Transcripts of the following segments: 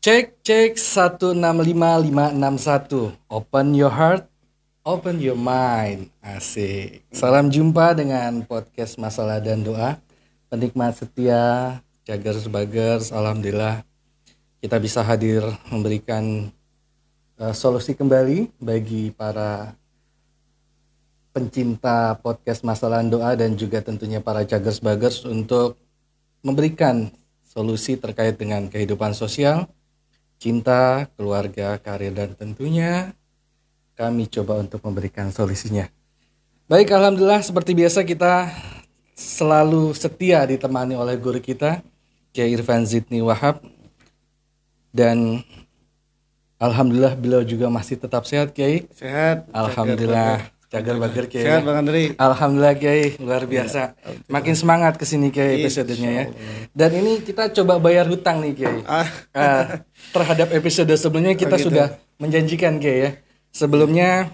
Cek cek 155561. Open your heart, open your mind. Asik. Salam jumpa dengan podcast Masalah dan Doa. Penikmat setia, Jagers Bagers, alhamdulillah kita bisa hadir memberikan uh, solusi kembali bagi para pencinta podcast Masalah dan Doa dan juga tentunya para Jagers Bagers untuk memberikan solusi terkait dengan kehidupan sosial, cinta, keluarga, karir, dan tentunya kami coba untuk memberikan solusinya. Baik, Alhamdulillah seperti biasa kita selalu setia ditemani oleh guru kita, Kiai Irfan Zidni Wahab. Dan Alhamdulillah beliau juga masih tetap sehat, Kiai. Sehat. Alhamdulillah. Cagar Bagir Kiai. Sehat Bang Andri. Alhamdulillah Kiai, luar biasa. Makin semangat ke sini Kiai episodenya ya. Dan ini kita coba bayar hutang nih Kiai. Ah, Ah, terhadap episode sebelumnya kita gitu. sudah menjanjikan Kiai ya. Sebelumnya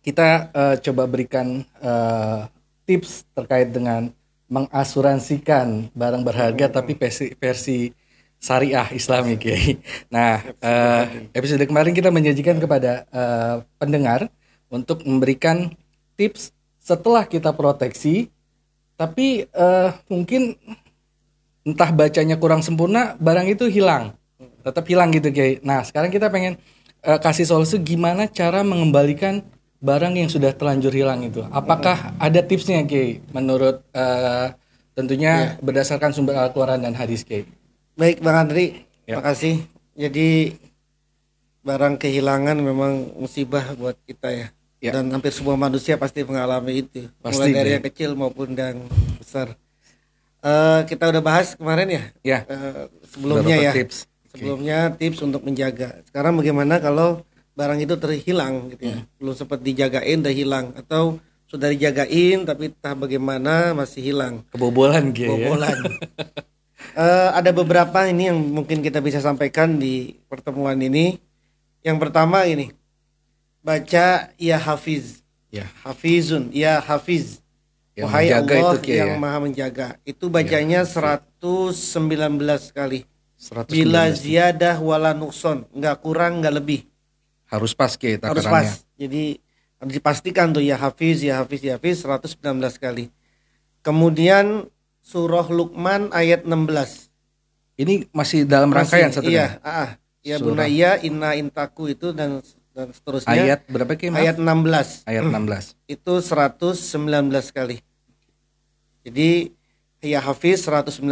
kita eh, coba berikan eh, tips terkait dengan mengasuransikan barang berharga tapi versi, versi syariah Islami Kiai. Nah, eh, episode kemarin kita menjanjikan kepada eh, pendengar untuk memberikan tips setelah kita proteksi tapi eh, mungkin entah bacanya kurang sempurna barang itu hilang tetap hilang gitu Kiai. Nah sekarang kita pengen eh, kasih solusi gimana cara mengembalikan barang yang sudah terlanjur hilang itu. Apakah ada tipsnya Kiai menurut eh, tentunya berdasarkan sumber Al-Quran dan hadis Kiai? baik Bang Andri. Ya. Makasih. Jadi barang kehilangan memang musibah buat kita ya. Ya. Dan hampir semua manusia pasti mengalami itu. Pasti, Mulai dari Dek. yang kecil maupun yang besar. Eh, kita udah bahas kemarin ya. Ya. Eh, sebelumnya ya. tips. Sebelumnya tips untuk menjaga. Sekarang bagaimana kalau barang itu terhilang gitu ya. Hmm. Belum sempat dijagain udah hilang atau sudah dijagain tapi entah bagaimana masih hilang. Kebobolan Kiai. ya. Bobolan. Eh, ada beberapa ini yang mungkin kita bisa sampaikan di pertemuan ini. Yang pertama ini baca ya hafiz, Ya. hafizun, ya hafiz. Yang Wahai menjaga Allah itu, yang ya. maha menjaga. Itu bacanya 119 kali. 119. Bila ziyadah wala nukson, nggak kurang nggak lebih. harus pas Kiai Harus pas. Jadi harus dipastikan tuh ya hafiz, ya hafiz, ya hafiz 119 kali. Kemudian surah Luqman ayat 16. Ini masih dalam rangkaian satu Iya, ah, ah. Ya bunaya inna intaku itu dan dan seterusnya. Ayat berapa? Maaf. ayat 16. Ayat 16. Itu 119 kali. Jadi ya Hafiz 119,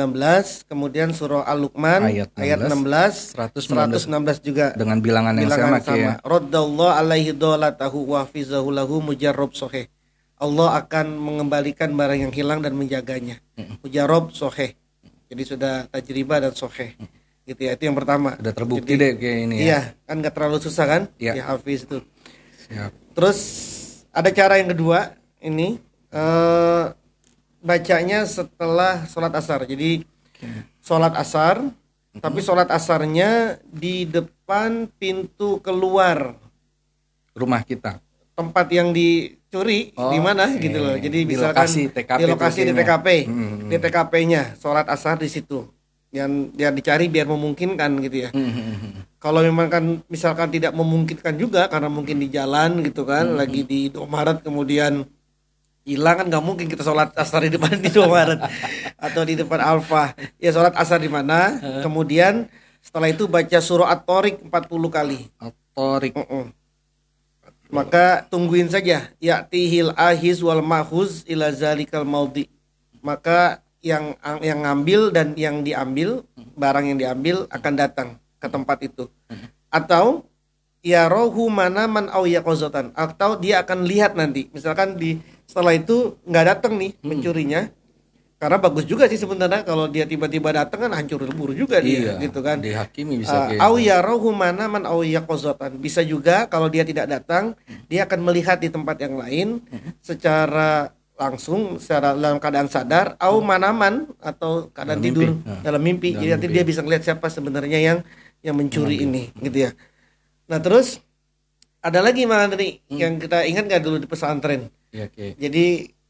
kemudian surah Al-Luqman Ayat ayat 16, 16, 116 juga Dengan bilangan yang sama ya. sama. Raddallahu alaihi dolatahu wa hafizahu lahu mujarrab soheh. Allah akan mengembalikan barang yang hilang dan menjaganya. Mujarrab soheh. Jadi sudah tajribah dan soheh. Gitu ya. Itu yang pertama. Udah terbukti Jadi, deh Kiai ini ya. Iya, kan nggak terlalu susah kan? Iya. Ya Hafiz itu. Siap. Terus ada cara yang kedua ini eh bacanya setelah sholat asar. Jadi sholat asar, tapi sholat asarnya di depan pintu keluar Rumah kita. tempat yang dicuri Oh, di mana oke. gitu loh. Jadi Di misalkan lokasi TKP di lokasi di. TKP, Hmm. di TKP-nya sholat asar di situ. Yang yang dicari biar memungkinkan gitu ya. Hmm. Kalau memang kan misalkan tidak memungkinkan juga karena mungkin di jalan gitu kan, Hmm. lagi di Indomaret kemudian hilang kan nggak mungkin kita sholat asar di depan di Indomaret atau di depan Alfa. Ya sholat asar di mana? Kemudian setelah itu baca surah At-Tariq 40 kali. Torik. Mm-mm. Maka tungguin saja ya'tihil ahiz wal mahuz ila zalikal maudi. Maka yang yang ngambil dan yang diambil barang yang diambil akan datang ke tempat itu. Atau ya rohu mana man au yaqazatan atau dia akan lihat nanti. Misalkan di setelah itu nggak datang nih pencurinya. Karena bagus juga sih sebenarnya kalau dia tiba-tiba datang kan hancur lebur juga dia Iya. gitu kan. Dihakimi bisa Uh, au yarahu mana man au yaqazatan. Bisa juga kalau dia tidak datang, dia akan melihat di tempat yang lain secara langsung secara dalam keadaan sadar au manaman atau keadaan Dalam tidur mimpi. Dalam mimpi. Dalam Jadi nanti mimpi. dia bisa ngelihat siapa sebenarnya yang yang mencuri ini gitu ya. Nah, terus ada lagi Mang Andri yang kita ingat nggak dulu di pesantren. Iya Kiai. Jadi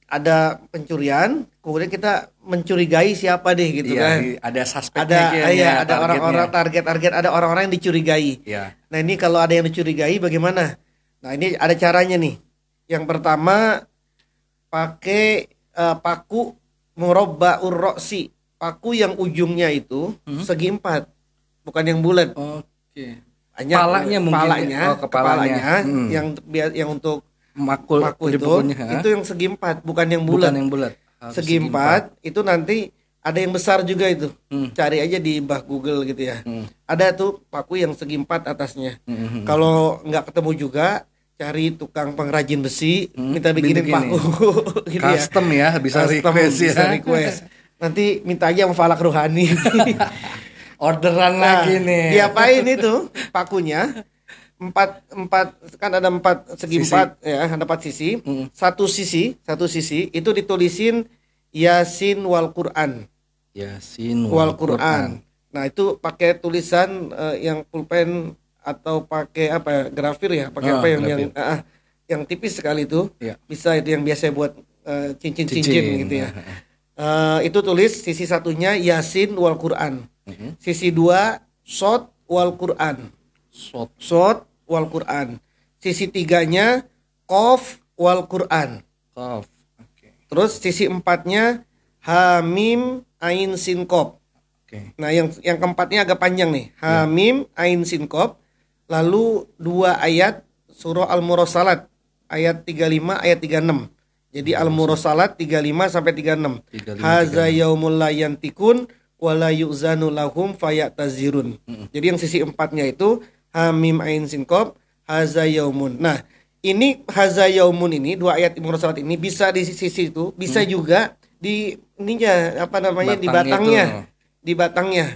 ada pencurian, kemudian kita mencurigai siapa deh gitu Iya, kan. ada suspeknya Ada kayaknya, iya, ada orang-orang target-target, ada orang-orang yang dicurigai. Iya. Nah, ini kalau ada yang dicurigai bagaimana? Nah, ini ada caranya nih. Yang pertama pakai eh, paku murabba urroksi. Paku yang ujungnya itu Hmm? segi empat, bukan yang bulat. Oke. Hanya Kepalanya mungkin kepalanya, ya? Oh, kepalanya. Hmm. yang biar yang untuk Makul, paku itu itu yang segi empat, bukan yang bukan bulat. yang bulat. Segi empat itu nanti ada yang besar juga itu. Hmm. Cari aja di bah Google gitu ya. Hmm. Ada tuh paku yang segi empat atasnya. Hmm. Kalau nggak ketemu juga, cari tukang pengrajin besi, Hmm, minta bikinin bikinin. paku gitu ya. Custom ya, bisa Custom, request ya. bisa request. Nanti minta aja sama Falak Ruhani. Orderan Nah, lagi nih. Diapain itu pakunya? Empat empat kan ada empat segi Sisi. empat ya, ada empat sisi. Hmm. Satu sisi, satu sisi itu ditulisin Yasin wal Quran. Yasin wal Quran. Nah itu pakai tulisan eh, yang pulpen atau pakai apa ya, grafir ya, pakai Ah, apa yang yang ah, yang tipis sekali itu. Iya. Bisa itu yang biasa buat eh, cincin-cincin Cincin. gitu ya. Eh, itu tulis sisi satunya Yasin wal Quran. Mhm. Sisi dua Sot wal Quran. Shot. Sot wal Quran. Sisi tiganya Kof wal Quran. Kof. Oke. Terus sisi empatnya Hamim Ain Sinkop. Oke. Nah, yang yang keempatnya agak panjang nih. Hamim Ain Sinkop. Lalu dua ayat surah Al-Mursalat ayat 35 ayat 36. Jadi Al-Mursalat 35 sampai 36. 35, Haza yaumul la yantikun wala yu'zanu lahum fayatazirun. Jadi yang sisi empatnya itu Hamim Ain Sinkop Haza yaumun. Nah, ini Haza yaumun ini dua ayat Al-Mursalat ini bisa di sisi itu, bisa juga di ininya apa namanya di Batangnya batangnya di batangnya.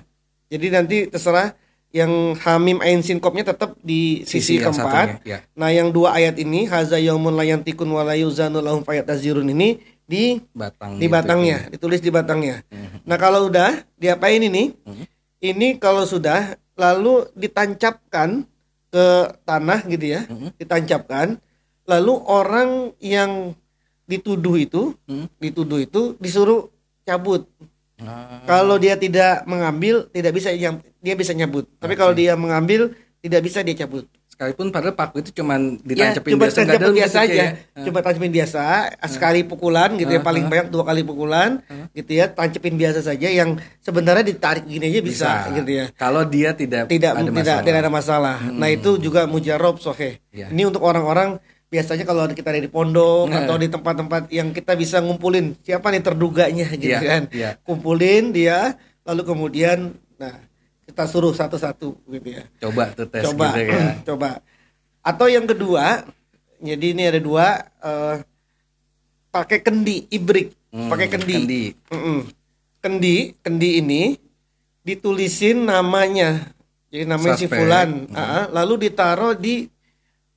Jadi nanti terserah yang Hamim Ain Sinkopnya tetap di sisi, Sisi keempat. satunya, ya. Nah, yang dua ayat ini haza yaumun la yantikun wa la yuzanu lahum fayatazirun ini di Batang. di batangnya, ditulis di batangnya. Nah, kalau udah diapain ini? Mhm. Ini kalau sudah lalu ditancapkan ke tanah gitu ya. Mhm. Ditancapkan. Lalu orang yang dituduh itu, Mhm. dituduh itu disuruh cabut. Ah, Kalau dia tidak mengambil, tidak bisa yang dia bisa nyabut. Tapi kalau dia mengambil, tidak bisa dia cabut. sekalipun padahal paku itu cuman Ya, ditancapin biasa tancapin dalam biasa gitu aja. ya. Coba tancapin biasa, sekali pukulan gitu ya, Ah, paling banyak dua kali pukulan, gitu ya, tancapin biasa saja yang sebenarnya ditarik gini aja bisa, gitu ya. Kalau dia tidak Tidak ada tidak masalah. tidak ada masalah. Nah, itu juga mujarob sohe. Ya. Ini untuk orang-orang biasanya kalau kita ada di pondok Nah. atau di tempat-tempat yang kita bisa ngumpulin siapa nih terduganya gitu Iya, kan. iya. Kumpulin dia lalu kemudian nah kita suruh satu-satu gitu ya. Coba tuh tes coba gitu ya. coba atau yang kedua jadi ini ada dua eh, pakai kendi ibrik Hmm, pakai kendi kendi. Mm-mm. kendi kendi ini ditulisin namanya jadi namanya si Suspek. fulan Hmm. Ah, lalu ditaruh di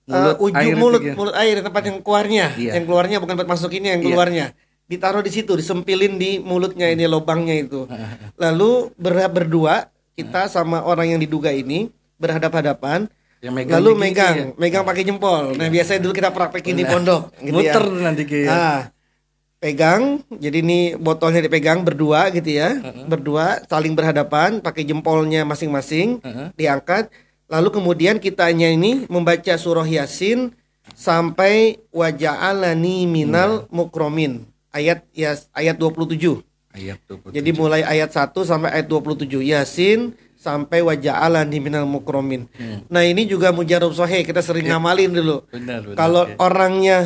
Mulut eh, ujung air mulut ya. mulut air tempat yang keluarnya Iya. yang keluarnya bukan tempat masukinnya yang Iya. keluarnya ditaruh di situ disempilin di mulutnya ini lubangnya itu lalu ber- berdua kita sama orang yang diduga ini berhadap-hadapan Yang megang lalu megang ya. megang pakai jempol nah biasanya dulu kita praktekin di pondok gitu ya. Muter nanti kayak. Ah, pegang jadi ini botolnya dipegang berdua gitu ya berdua saling berhadapan pakai jempolnya masing-masing Heeh. diangkat lalu kemudian kitanya ini membaca surah yasin sampai waja'alani minal mukromin ayat ya ayat 27 Ayat 27. jadi mulai ayat 1 sampai ayat 27 Yasin sampai waja'alani minal mukromin. Nah, ini juga mujarab sahih kita sering ngamalin dulu. Benar, benar, Kalau ya. orangnya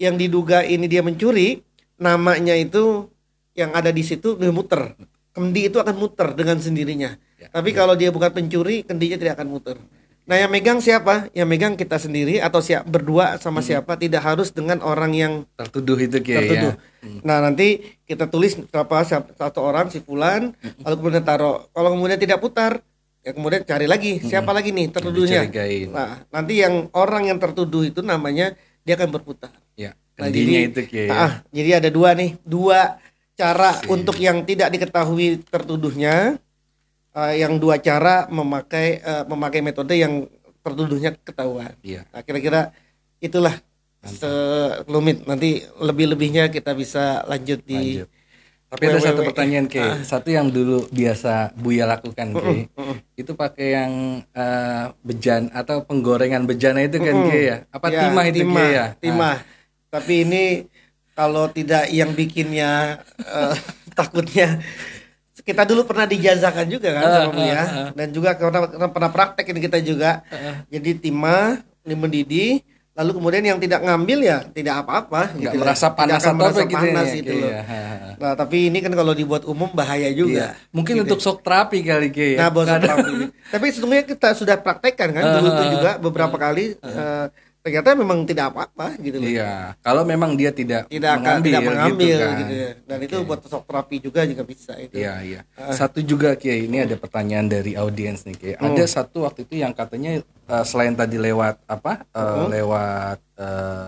yang diduga ini dia mencuri, namanya itu yang ada di situ muter. Kendi itu akan muter dengan sendirinya. Ya, Tapi kalau dia bukan pencuri, kendinya tidak akan muter. Nah, yang megang siapa? Yang megang kita sendiri atau siap berdua sama siapa? Tidak harus dengan orang yang tertuduh itu kayak tertuduh. ya. Nah nanti kita tulis apa siapa- satu orang si fulan, lalu kemudian taruh. Kalau kemudian tidak putar, ya kemudian cari lagi siapa lagi nih tertuduhnya. Nah nanti yang orang yang tertuduh itu namanya dia akan berputar. Ya, Nah, jadi- itu kayak ya. Ah, jadi ada dua nih, dua cara untuk yang tidak diketahui tertuduhnya. Eh, yang dua cara memakai eh, memakai metode yang tertuduhnya ketahuan. Iya. Nah, kira-kira itulah selumit nanti lebih-lebihnya kita bisa lanjut di Lanjut. Tapi ada satu Www. pertanyaan Ki, satu yang dulu biasa Buya lakukan Ki, itu pakai yang eh, bejan atau penggorengan bejana itu kan Ki ya? Apa Ya, timah itu Ki timah, ya? timah. Tapi ini kalau tidak yang bikinnya eh, takutnya kita dulu pernah dijazakan juga kan sama Buya dan juga karena, karena pernah praktek ini kita juga. Jadi timah ini mendidih lalu kemudian yang tidak ngambil ya tidak apa-apa Nggak gitu ya. merasa panas atau merasa apa gitu ya, panas Ki, gitu loh. ya. Ha. Nah, tapi ini kan kalau dibuat umum bahaya juga. Iya. Mungkin untuk shock terapi kali Ki ya? Nah, bos terapi. Tapi sesungguhnya kita sudah praktekkan kan dulu itu juga beberapa kali eh, ternyata memang tidak apa-apa gitu loh. Iya, kalau memang dia tidak, Tidak akan tidak mengambil kan. gitu, ya. Dan itu buat shock terapi juga juga bisa itu. Iya, iya. Satu juga Kiai, ini ada pertanyaan dari audiens nih Kiai. Ada satu waktu itu yang katanya eh, selain tadi lewat apa? eh, lewat eh,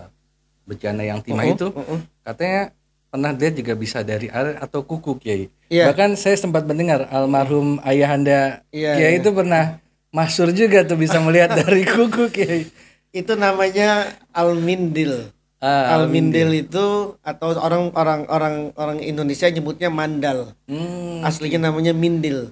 bejana yang timah itu, katanya pernah dia juga bisa dari air atau kuku Kiai. Iya. Bahkan saya sempat mendengar almarhum ayahanda Iya, Kiai iya. itu pernah masyur juga tuh bisa melihat dari kuku Kiai. Itu namanya almindil. Ah, almindil itu atau orang orang orang orang Indonesia nyebutnya mandal. Hmm. Aslinya namanya mindil.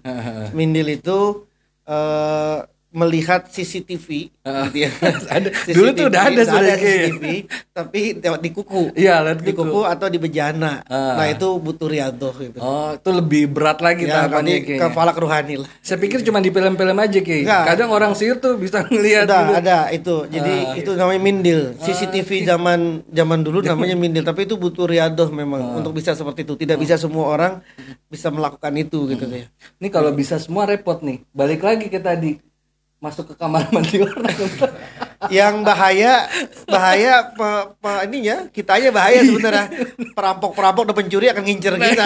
Mindil itu eh, melihat CCTV gitu ya. Ada. Dulu tuh udah ada sudah, ada. CCTV, tapi di kuku. Iya, di kuku. kuku atau di bejana. Ah. Nah, itu butuh riado gitu. Oh, itu lebih berat lagi ya, tahapannya kayaknya. ke falak ruhani lah. Saya pikir cuma di film-film aja Ki. Enggak. Kadang orang sihir tuh bisa ngelihat Ada, gitu. ada itu. Jadi Ah, itu namanya mindil. CCTV zaman zaman dulu namanya mindil, tapi itu butuh riadoh memang untuk bisa seperti itu. Tidak bisa semua orang bisa melakukan itu gitu ya. Ini kalau bisa semua repot nih. Balik lagi ke tadi. Masuk ke kamar mandi orang. Yang bahaya bahaya pe, pe- ininya kitanya bahaya sebenarnya. Perampok-perampok dan pencuri akan ngincer kita.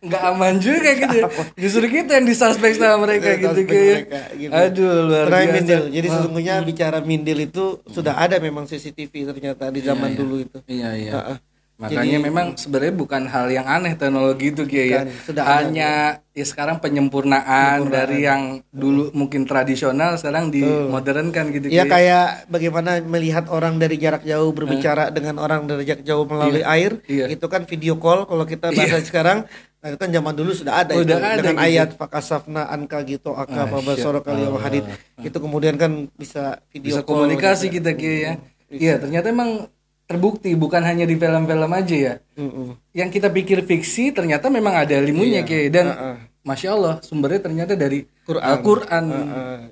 Nggak aman juga gitu. Justru kita yang disuspek sama mereka Iya, gitu mereka, gitu. Aduh, luar biasa. mindil. Jadi sesungguhnya bicara mindil itu sudah ada memang CCTV ternyata di zaman dulu itu. Iya, iya. Heeh. Makanya memang sebenarnya bukan hal yang aneh teknologi itu Kiai ya. Sudah. Hanya ya sekarang penyempurnaan, dari yang dulu mungkin tradisional sekarang dimodernkan gitu Ya Kiai. kayak bagaimana melihat orang dari jarak jauh berbicara dengan orang dari jarak jauh melalui air, Iya. itu kan video call kalau kita bahasa sekarang. Nah, itu kan zaman dulu sudah ada Udah itu ada dengan gitu. ayat fakasafna anka gitu aka babasoro kali hadid. Itu kemudian kan bisa video bisa call. komunikasi kita Kiai ya. Iya, ternyata emang terbukti bukan hanya di film-film aja ya. Mm-mm. Yang kita pikir fiksi ternyata memang ada ilmunya Kiai dan Heeh. masya Allah sumbernya ternyata dari Quran. Al Quran.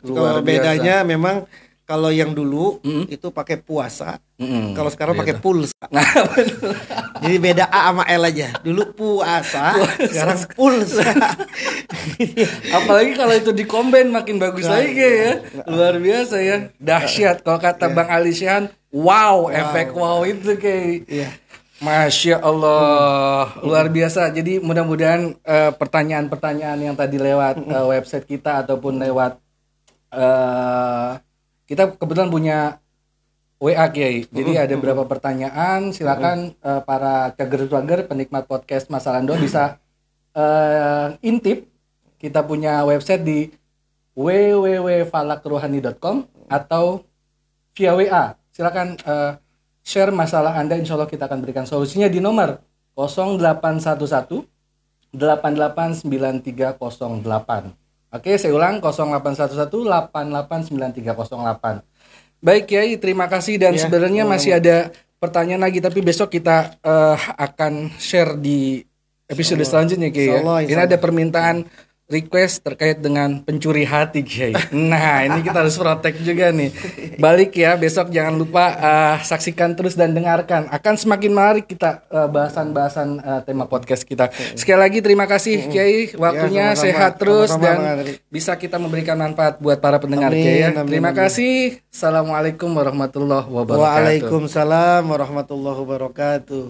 Luar Kalau biasa. bedanya memang kalau yang dulu itu pakai puasa, Mm-mm. kalau sekarang pakai pulsa. Nah. Jadi beda A sama L aja. Dulu puasa, sekarang pulsa. Apalagi kalau itu dikomben makin bagus lagi ya. Luar biasa ya. Dahsyat kalau kata Bang Ali Syahan, wow, efek wow itu kayak. Iya. Masya Allah, luar biasa. Jadi mudah-mudahan eh, pertanyaan-pertanyaan yang tadi lewat eh, website kita ataupun lewat eh, kita kebetulan punya WA Kiai. Jadi ada beberapa pertanyaan. Silakan eh, para cager-cager penikmat podcast Masalando bisa eh, intip. Kita punya website di www.falakrohani.com atau via WA. Silakan eh, share masalah Anda, insya Allah kita akan berikan solusinya di nomor 0811 889308. Oke, saya ulang 0811 889308. Baik Kiai, terima kasih dan Ya, sebenarnya masih ada pertanyaan lagi tapi besok kita eh, akan share di episode selanjutnya Kiai. ya. Ini ada permintaan request terkait dengan pencuri hati Kiai. Nah, ini kita harus protek juga nih. Balik ya, besok jangan lupa eh, saksikan terus dan dengarkan. Akan semakin menarik kita eh, bahasan-bahasan eh, tema podcast kita. Sekali lagi terima kasih Kiai, waktunya sama-sama. sehat terus dan bisa kita memberikan manfaat buat para pendengar Amin, Kiai ya. amin, Terima amin. kasih. Assalamualaikum warahmatullahi wabarakatuh. Waalaikumsalam warahmatullahi wabarakatuh.